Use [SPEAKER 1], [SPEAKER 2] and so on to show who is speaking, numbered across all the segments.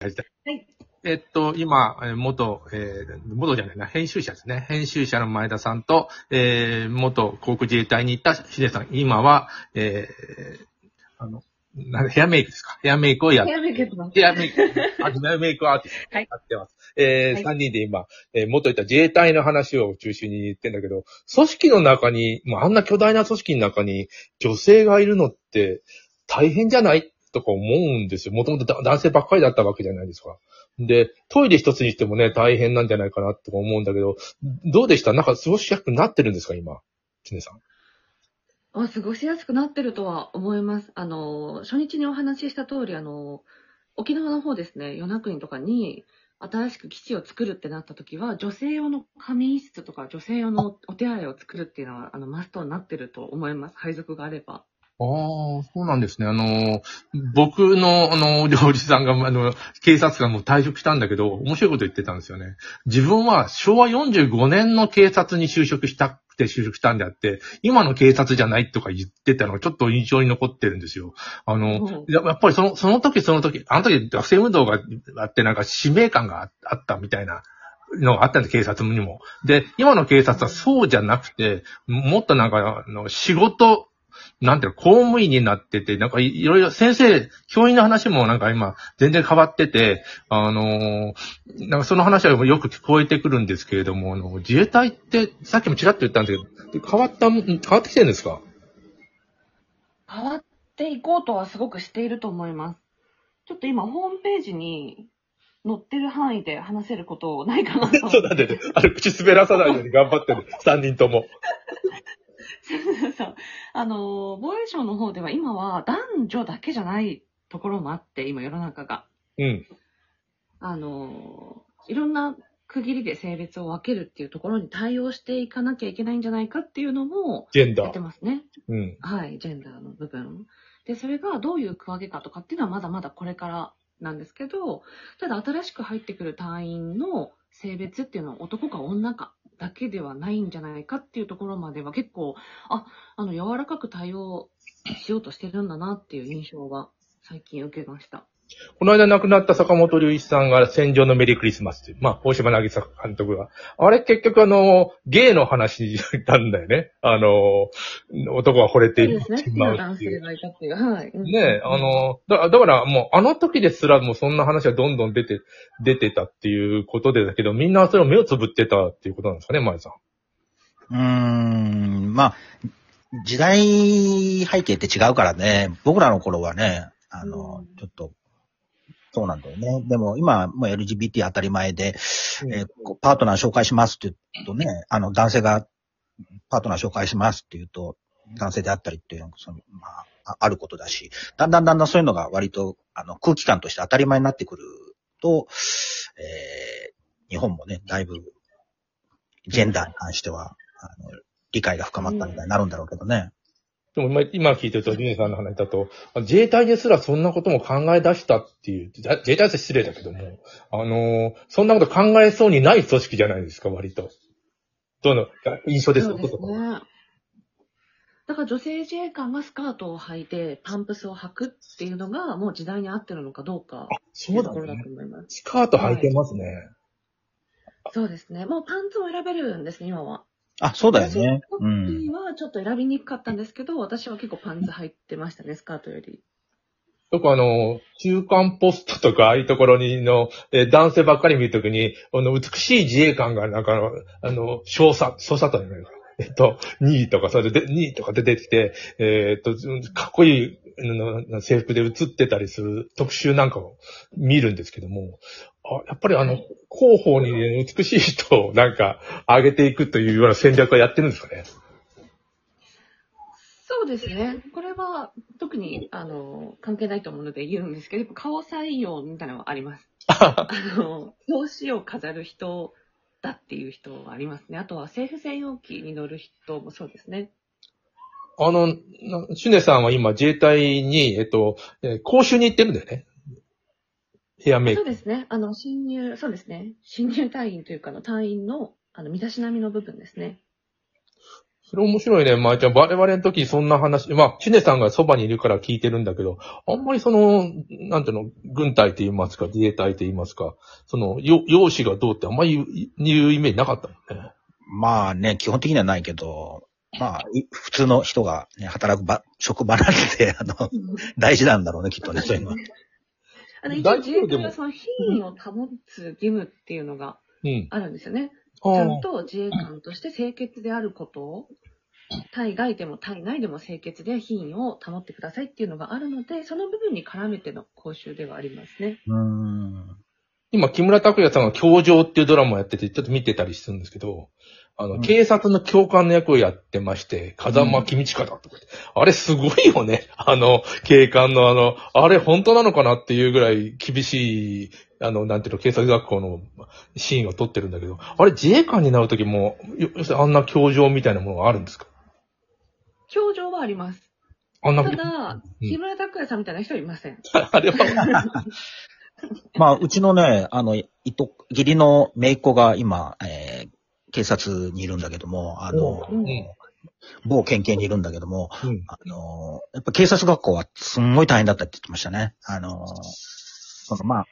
[SPEAKER 1] はい。
[SPEAKER 2] えっと、今、えー元、えー元じゃないな、編集者ですね。編集者の前田さんと、えー元航空自衛隊に行ったヒデさん、今は、えーあの、なんヘアメイクですか？ヘアメイクをやっ
[SPEAKER 1] ヘアメイクやってます。
[SPEAKER 2] ヘアメイク、あヘアメイクアーティスト。
[SPEAKER 1] はい。
[SPEAKER 2] やってます。えー
[SPEAKER 1] はい。
[SPEAKER 2] 三人で今、えー元いた自衛隊の話を中心に言ってんだけど、組織の中に、まあ、あんな巨大な組織の中に女性がいるのって大変じゃない？とか思うんですよ。もともと男性ばっかりだったわけじゃないですか。で、トイレ一つにしてもね、大変なんじゃないかなとか思うんだけど、どうでした？なんか過ごしやすくなってるんですか？今。キネさん。
[SPEAKER 1] あ、過ごしやすくなってるとは思います。あの、初日にお話しした通り、あの、沖縄の方ですね、与那国とかに、新しく基地を作るってなった時は、女性用の仮眠室とか、女性用のお手洗いを作るっていうのは、あの、マストになってると思います。配属があれば。
[SPEAKER 2] ああ、そうなんですね。あの、僕の、あの、料理さんが、あの、警察官も退職したんだけど、面白いこと言ってたんですよね。自分は昭和45年の警察に就職したくて就職したんであって、今の警察じゃないとか言ってたのがちょっと印象に残ってるんですよ。あの、
[SPEAKER 1] うん
[SPEAKER 2] ややっぱりその、その時その時、あの時学生運動があってなんか使命感がああったみたいなのがあったんで、警察にも。で、今の警察はそうじゃなくて、もっとなんか、あの、仕事、なんていうの、公務員になってて、なんかいいろいろ先生、教員の話もなんか今全然変わってて、あのーなんかその話はよく聞こえてくるんですけれども、あの自衛隊ってさっきもちらっと言ったんですけど、変わった、ん変わってきてるんですか？
[SPEAKER 1] 変わっていこうとはすごくしていると思います。ちょっと今、ホームページに載ってる範囲で話せることないかなと。
[SPEAKER 2] そうだね。あれ、口滑らさないように頑張ってる。三人とも。
[SPEAKER 1] そう。あの、防衛省の方では今は男女だけじゃないところもあって、今世の中が。
[SPEAKER 2] うん。
[SPEAKER 1] あの、いろんな区切りで性別を分けるっていうところに対応していかなきゃいけないんじゃないかっていうのもやって
[SPEAKER 2] ジェンダー。
[SPEAKER 1] ますね。
[SPEAKER 2] うん。
[SPEAKER 1] はい、ジェンダーの部分。で、それがどういう区分けかとかっていうのはまだまだこれからなんですけど、ただ新しく入ってくる隊員の性別っていうのは男か女かだけではないんじゃないかっていうところまでは結構、あ、あの、柔らかく対応しようとしてるんだなっていう印象は最近受けました。
[SPEAKER 2] この間亡くなった坂本龍一さんが戦場のメリークリスマスっていう、まあ、大島渚監督が。あれ結局あの、ゲイの話なんだよね。あの、男が惚れてい
[SPEAKER 1] そうですね。好き
[SPEAKER 2] しまうっていう。
[SPEAKER 1] 性がいたっていう。はい。うん
[SPEAKER 2] ねえ、あ、の、だだからもう、あの時ですらもうそんな話はどんどん出て、出てたっていうことでだけど、みんなそれを目をつぶってたっていうことなんですかね、前さん。
[SPEAKER 3] うーん、まあ、時代背景って違うからね、僕らの頃はね、あの、
[SPEAKER 1] うん
[SPEAKER 3] ちょっと、そうなんだよね。でも今、もう LGBT 当たり前で、えーパートナー紹介しますって言うとね、あの、男性がパートナー紹介しますって言うと、男性であったりっていうのは、その、まあ、ああることだし、だんだんだんだんそういうのが割と、あの、空気感として当たり前になってくると、えー日本もね、だいぶ、ジェンダーに関しては、あの、理解が深まったみたいになるんだろうけどね。
[SPEAKER 2] でも今今聞いてると、ジュネさんの話だと、自衛隊ですらそんなことも考え出したっていう、自衛隊って失礼だけども、あのーそんなこと考えそうにない組織じゃないですか、割と。どの？印象です
[SPEAKER 1] そうですね。だから女性自衛官がスカートを履いてパンプスを履くっていうのがもう時代に合ってるのかどうか
[SPEAKER 2] そ
[SPEAKER 1] いうところだと思います。
[SPEAKER 2] スカート履いてますね。
[SPEAKER 1] そうですね。もうパンツを選べるんですね、今は。
[SPEAKER 3] あ、そうだよね。うん。
[SPEAKER 1] 時はちょっと選びにくかったんですけど、私は結構パンツ履いてましたね、スカートより。
[SPEAKER 2] よくあの、中間ポストとか、ああいうところにの、えー男性ばっかり見るときに、あの、美しい自衛官が、なんかあの、あの、少佐、少佐と言われるえっと、2位とか、それで、2位とかで出てきて、えーっと、かっこいいあの制服で映ってたりする特集なんかを見るんですけども、あやっぱりあの、広報に、ね、美しい人を なんか上げていくというような戦略はやってるんですかね？
[SPEAKER 1] そうですね。これは特に、あの、関係ないと思うので言うんですけど、顔採用みたいなのはあります。あの、表紙を飾る人だっていう人はありますね。あとは政府専用機に乗る人もそうですね。
[SPEAKER 2] あの、なシュネさんは今自衛隊に、えっと、えー講習に行ってるんだよね。ヘアメイク。
[SPEAKER 1] そうですね。あの、新入、そうですね。新入隊員というかの隊員の、あの、身だしなみの部分ですね。
[SPEAKER 2] それ面白いね、まいちゃん。我々の時そんな話、まあ、シネさんがそばにいるから聞いてるんだけど、あんまりその、なんていうの、軍隊と言いますか、自衛隊と言いますか、その、よ容姿がどうってあんまり言う言うイメージなかったもんね。
[SPEAKER 3] まあね、基本的にはないけど、まあ、い普通の人が、ね、働く場、職場なんで、あの、大事なんだろうね、きっとね、そういうのは。
[SPEAKER 1] あの、一応
[SPEAKER 2] 大
[SPEAKER 1] 自衛隊はその品位を保つ義務っていうのが
[SPEAKER 2] うん。
[SPEAKER 1] あるんですよね。
[SPEAKER 2] あ
[SPEAKER 1] ちゃんと自衛官として清潔であることを、対外でも対内でも清潔で品位を保ってくださいっていうのがあるので、その部分に絡めての講習ではありますね。
[SPEAKER 3] うーん。
[SPEAKER 2] 今、木村拓哉さんが教場っていうドラマをやってて、ちょっと見てたりするんですけど、あの、
[SPEAKER 3] うん。
[SPEAKER 2] 警察の教官の役をやってまして、風間公親だとか言って、あれすごいよね。あの、警官のあの、あれ本当なのかなっていうぐらい厳しい、あの、なんていうの、警察学校のシーンを撮ってるんだけど、あれ自衛官になるときも、よ要するにあんな教場みたいなものがあるんですか？
[SPEAKER 1] 教場はあります。
[SPEAKER 2] あんな、
[SPEAKER 1] ただ、
[SPEAKER 2] うん。
[SPEAKER 1] 木村拓哉さんみたいな人はいません。
[SPEAKER 2] あれは、
[SPEAKER 3] まあ、うちのね、あの、いと、義理の姪っ子が今、えー警察にいるんだけども、あの、
[SPEAKER 1] うん
[SPEAKER 3] 某県警にいるんだけども、
[SPEAKER 2] うん
[SPEAKER 3] あの、やっぱ警察学校はすんごい大変だったって言ってましたね。あの、そのまあ、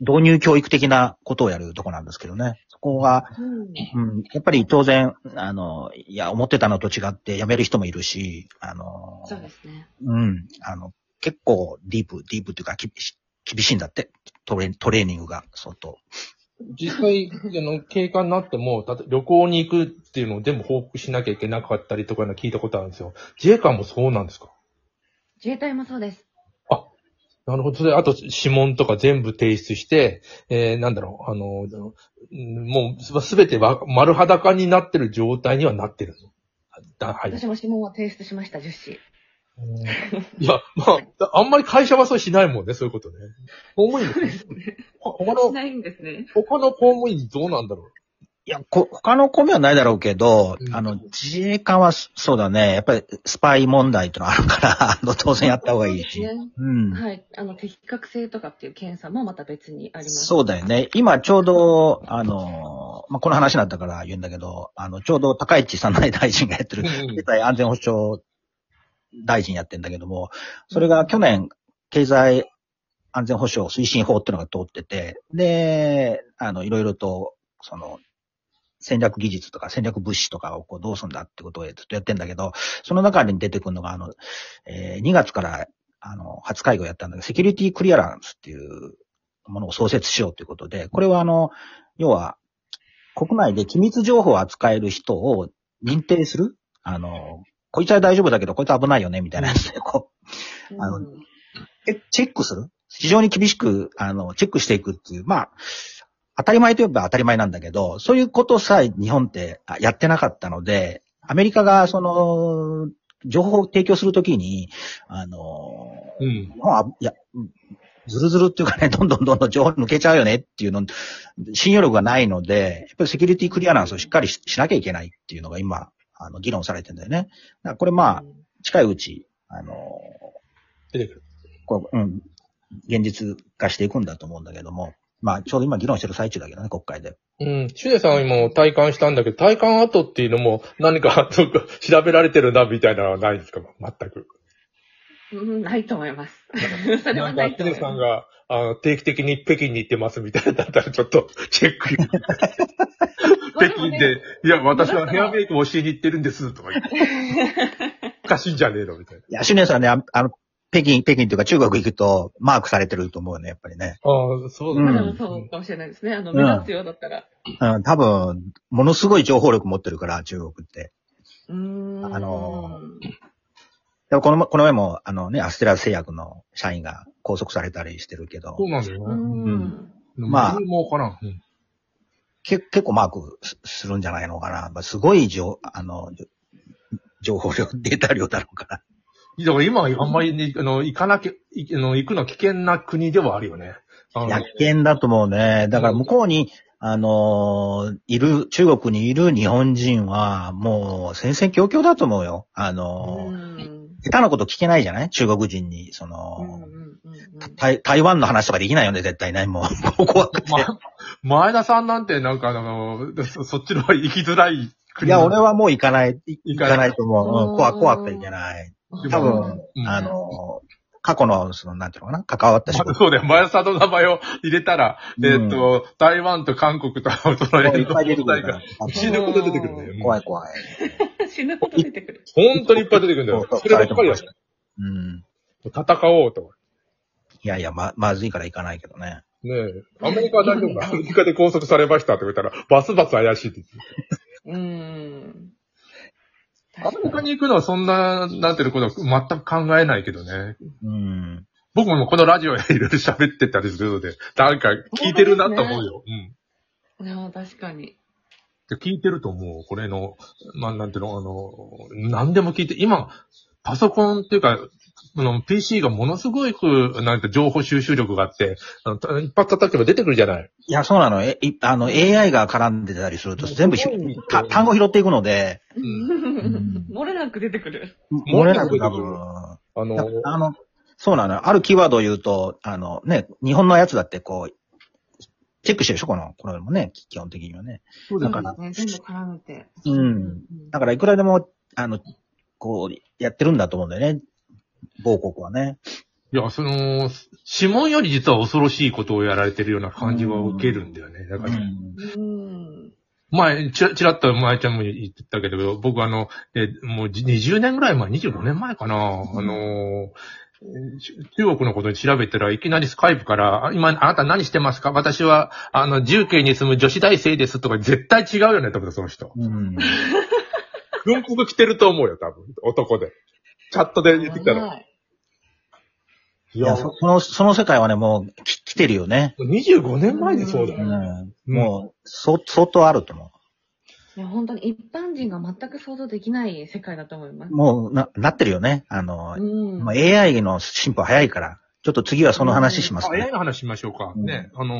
[SPEAKER 3] 導入教育的なことをやるとこなんですけどね。そこが、
[SPEAKER 1] うん
[SPEAKER 3] うん、やっぱり当然、あの、いや、思ってたのと違って辞める人もいるし、あの、
[SPEAKER 1] そうですね。
[SPEAKER 3] うん、あの、結構ディープ、ディープっていうか、厳し厳しいんだって。トレトレーニングが相当。
[SPEAKER 2] 実際、あの、警官になっても、たと旅行に行くっていうのを全部報告しなきゃいけなかったりとかいうの聞いたことあるんですよ。自衛官もそうなんですか？
[SPEAKER 1] 自衛隊もそうです。
[SPEAKER 2] なるほど。それ、あと、指紋とか全部提出して、えー、なんだろう、あの、うんもう、すべては丸裸になってる状態にはなってるの？だはい。
[SPEAKER 1] 私も指紋は提出しました、10紙。
[SPEAKER 2] いや、まあ、あんまり会社はそうしないもんね、そういうことね。公務員
[SPEAKER 1] そうですね。
[SPEAKER 2] 他の、
[SPEAKER 1] しないんですね。
[SPEAKER 2] 他の公務員どうなんだろ
[SPEAKER 3] いや、こ、他の米はないだろうけど、
[SPEAKER 2] うん
[SPEAKER 3] あの、自衛官はそそうだね。やっぱりスパイ問題ってのあるから、あの、当然やった方がいいし。
[SPEAKER 1] そうですね
[SPEAKER 3] うん。
[SPEAKER 1] はい。あの、適格性とかっていう検査もまた別にあります。
[SPEAKER 3] そうだよね。今ちょうど、あの、まあ、この話になったから言うんだけど、あの、ちょうど高市早苗大臣がやってる、
[SPEAKER 2] うん
[SPEAKER 3] 経済安全保障大臣やってんだけども、それが去年、経済安全保障推進法っていうのが通ってて、で、あの、いろいろと、その、戦略技術とか戦略物資とかをこうどうするんだってことをずっとやってんだけど、その中に出てくるのが、あの、えー2月から、あの、初会合やったんだけど、セキュリティクリアランスっていうものを創設しようということで、これはあの、要は、国内で機密情報を扱える人を認定するあの、こいつは大丈夫だけど、こいつは危ないよね、みたいなやつで、こ
[SPEAKER 1] うん。
[SPEAKER 3] あのえチェックする？非常に厳しく、あの、チェックしていくっていう、まあ、当たり前といえば当たり前なんだけど、そういうことさえ日本ってあやってなかったので、アメリカがその、情報を提供するときに、あの、
[SPEAKER 2] う。うん。
[SPEAKER 3] 日本は、いや、うんずるずるっていうかね、どんどんどんどん情報抜けちゃうよねっていうの、信用力がないので、やっぱりセキュリティクリアランスをしっかりししなきゃいけないっていうのが今、あの、議論されてるんだよね。だからこれまあ、近いうち、あの、
[SPEAKER 2] 出てくる。
[SPEAKER 3] こう、うん、現実化していくんだと思うんだけども、まあ、ちょうど今議論してる最中だけどね、国会で。
[SPEAKER 2] うん。シュネさんは今体感したんだけど、体感後っていうのも何かどっか調べられてるな、みたいなのはないんですか？全く。
[SPEAKER 1] うん、ないと思います。それは
[SPEAKER 2] な
[SPEAKER 1] いと思います。
[SPEAKER 2] さんが、あの、定期的に北京に行ってますみたいなだったらちょっとチェック。北京で、いや、私はヘアメイクを教えに行ってるんです、とか言って。おかしいんじゃねえのみたいな。
[SPEAKER 3] いや、シュネさんね、ああの、北京、北京というか中国行くと、マークされてると思うよね、やっぱりね。
[SPEAKER 2] ああ、そうだ
[SPEAKER 3] うん
[SPEAKER 1] そうかもしれないですね。あの、目立つようだったら。
[SPEAKER 3] うん、多分、ものすごい情報力持ってるから、中国って。
[SPEAKER 1] うーん。
[SPEAKER 3] あのでもこの、この前も、あのね、アステラ製薬の社員が拘束されたりしてるけど
[SPEAKER 2] そ、うなんだよ
[SPEAKER 1] う
[SPEAKER 2] ね。
[SPEAKER 1] ん。
[SPEAKER 3] まあ
[SPEAKER 2] 何もわからん。うん
[SPEAKER 3] け結構マークすするんじゃないのかな。まあ、すごい情、あの、情報量、データ量だろうから。
[SPEAKER 2] だから今、あんまりね、あの、行かなきゃ、いあの、行くの危険な国ではあるよね。あの
[SPEAKER 3] 薬険だと思うね。だから向こうに、あのーいる、中国にいる日本人は、もう戦々恐々だと思うよ。あのー
[SPEAKER 1] うん
[SPEAKER 3] 下手なこと聞けないじゃない？中国人に、そ
[SPEAKER 1] うん
[SPEAKER 3] の、台台湾の話とかできないよね、絶対ね。もう、怖くて。
[SPEAKER 2] ま、前田さんなんてなんかあの、そそっちの方が行きづらい
[SPEAKER 3] いや、俺はもう行かない、行
[SPEAKER 2] 行かな
[SPEAKER 3] いいと思う。うん、怖く、怖くていけない。多分、
[SPEAKER 2] うん
[SPEAKER 3] あの、過去の、その、なんていうのかな、関わった仕
[SPEAKER 2] そうだよ。前さんの名前を入れたら、
[SPEAKER 3] うん
[SPEAKER 2] えっと、台湾と韓国と、その
[SPEAKER 3] いっぱい出て。
[SPEAKER 2] 死ぬほど出てくるんだよ。
[SPEAKER 3] 怖い怖い。
[SPEAKER 1] 死ぬほど出てくる。
[SPEAKER 2] 本当にいっぱい出てくるんだよ。
[SPEAKER 3] そ
[SPEAKER 2] ればっかりだよ。
[SPEAKER 3] うん。
[SPEAKER 2] 戦おうと。
[SPEAKER 3] いやいや、ま、まずいから行かないけどね。
[SPEAKER 2] ねえ。アメリカは大丈夫かアメリカで拘束されましたって言ったら、バスバス怪しいって言って。
[SPEAKER 1] うーん。
[SPEAKER 2] アメリカに行くのはそんな、なんていうのことは全く考えないけどね。
[SPEAKER 3] うん。
[SPEAKER 2] 僕もこのラジオでいろいろ喋ってたりするので、なんか聞いてるなと思うよ。うん。
[SPEAKER 1] いや、確かに。
[SPEAKER 2] で聞いてると思う。これの、まあ、なんていうの、あの、何でも聞いて、今、パソコンっていうか、あの、PC がものすごく、なんて情報収集力があって、あの一発叩けば出てくるじゃない。
[SPEAKER 3] いや、そうなの。え、いあの、AI が絡んでたりすると全部ひた単語拾っていくので、
[SPEAKER 2] ん
[SPEAKER 1] 漏れなく出てくる。
[SPEAKER 3] 漏れなく多分。
[SPEAKER 2] あの、
[SPEAKER 3] あの、そうなのよ。あるキーワードを言うと、あのね、日本のやつだってこう、チェックしてるでしょ？この、これもね、基本的にはね。
[SPEAKER 2] そう
[SPEAKER 3] だから
[SPEAKER 1] ね、全部絡めて。
[SPEAKER 3] うん。だからいくらでも、あの、こう、やってるんだと思うんだよね。某国はね。
[SPEAKER 2] いや、その、指紋より実は恐ろしいことをやられてるような感じは受けるんだよね。だから、
[SPEAKER 3] うん。
[SPEAKER 1] うん。
[SPEAKER 2] 前、ちらちらっと前ちゃんも言ってたけど、僕あの、えもうじ20年ぐらい前、25年前かな、あのー、中国のことに調べたらいきなりスカイプから、あ今、あなた何してますか？私は、あの、重慶に住む女子大生ですとか、絶対違うよね、多分その人。
[SPEAKER 3] うん。
[SPEAKER 2] 軍服着てると思うよ、多分。男で。チャットで言ってきたら。
[SPEAKER 1] はい
[SPEAKER 3] いやそその、その世界はね、もう、き来てるよね。
[SPEAKER 2] 25年前でそうだ
[SPEAKER 3] う
[SPEAKER 2] よ。
[SPEAKER 3] ん。もう、そ、相当あると思
[SPEAKER 1] いや、本当に一般人が全く想像できない世界だと思います
[SPEAKER 3] う。。もう、な、なってるよね。あの、
[SPEAKER 1] うん。
[SPEAKER 3] まあ AI の進歩早いから、ちょっと次はその話します
[SPEAKER 2] あ、
[SPEAKER 3] ね
[SPEAKER 2] AI。の話しましょうか。
[SPEAKER 3] うん
[SPEAKER 2] ね、あのー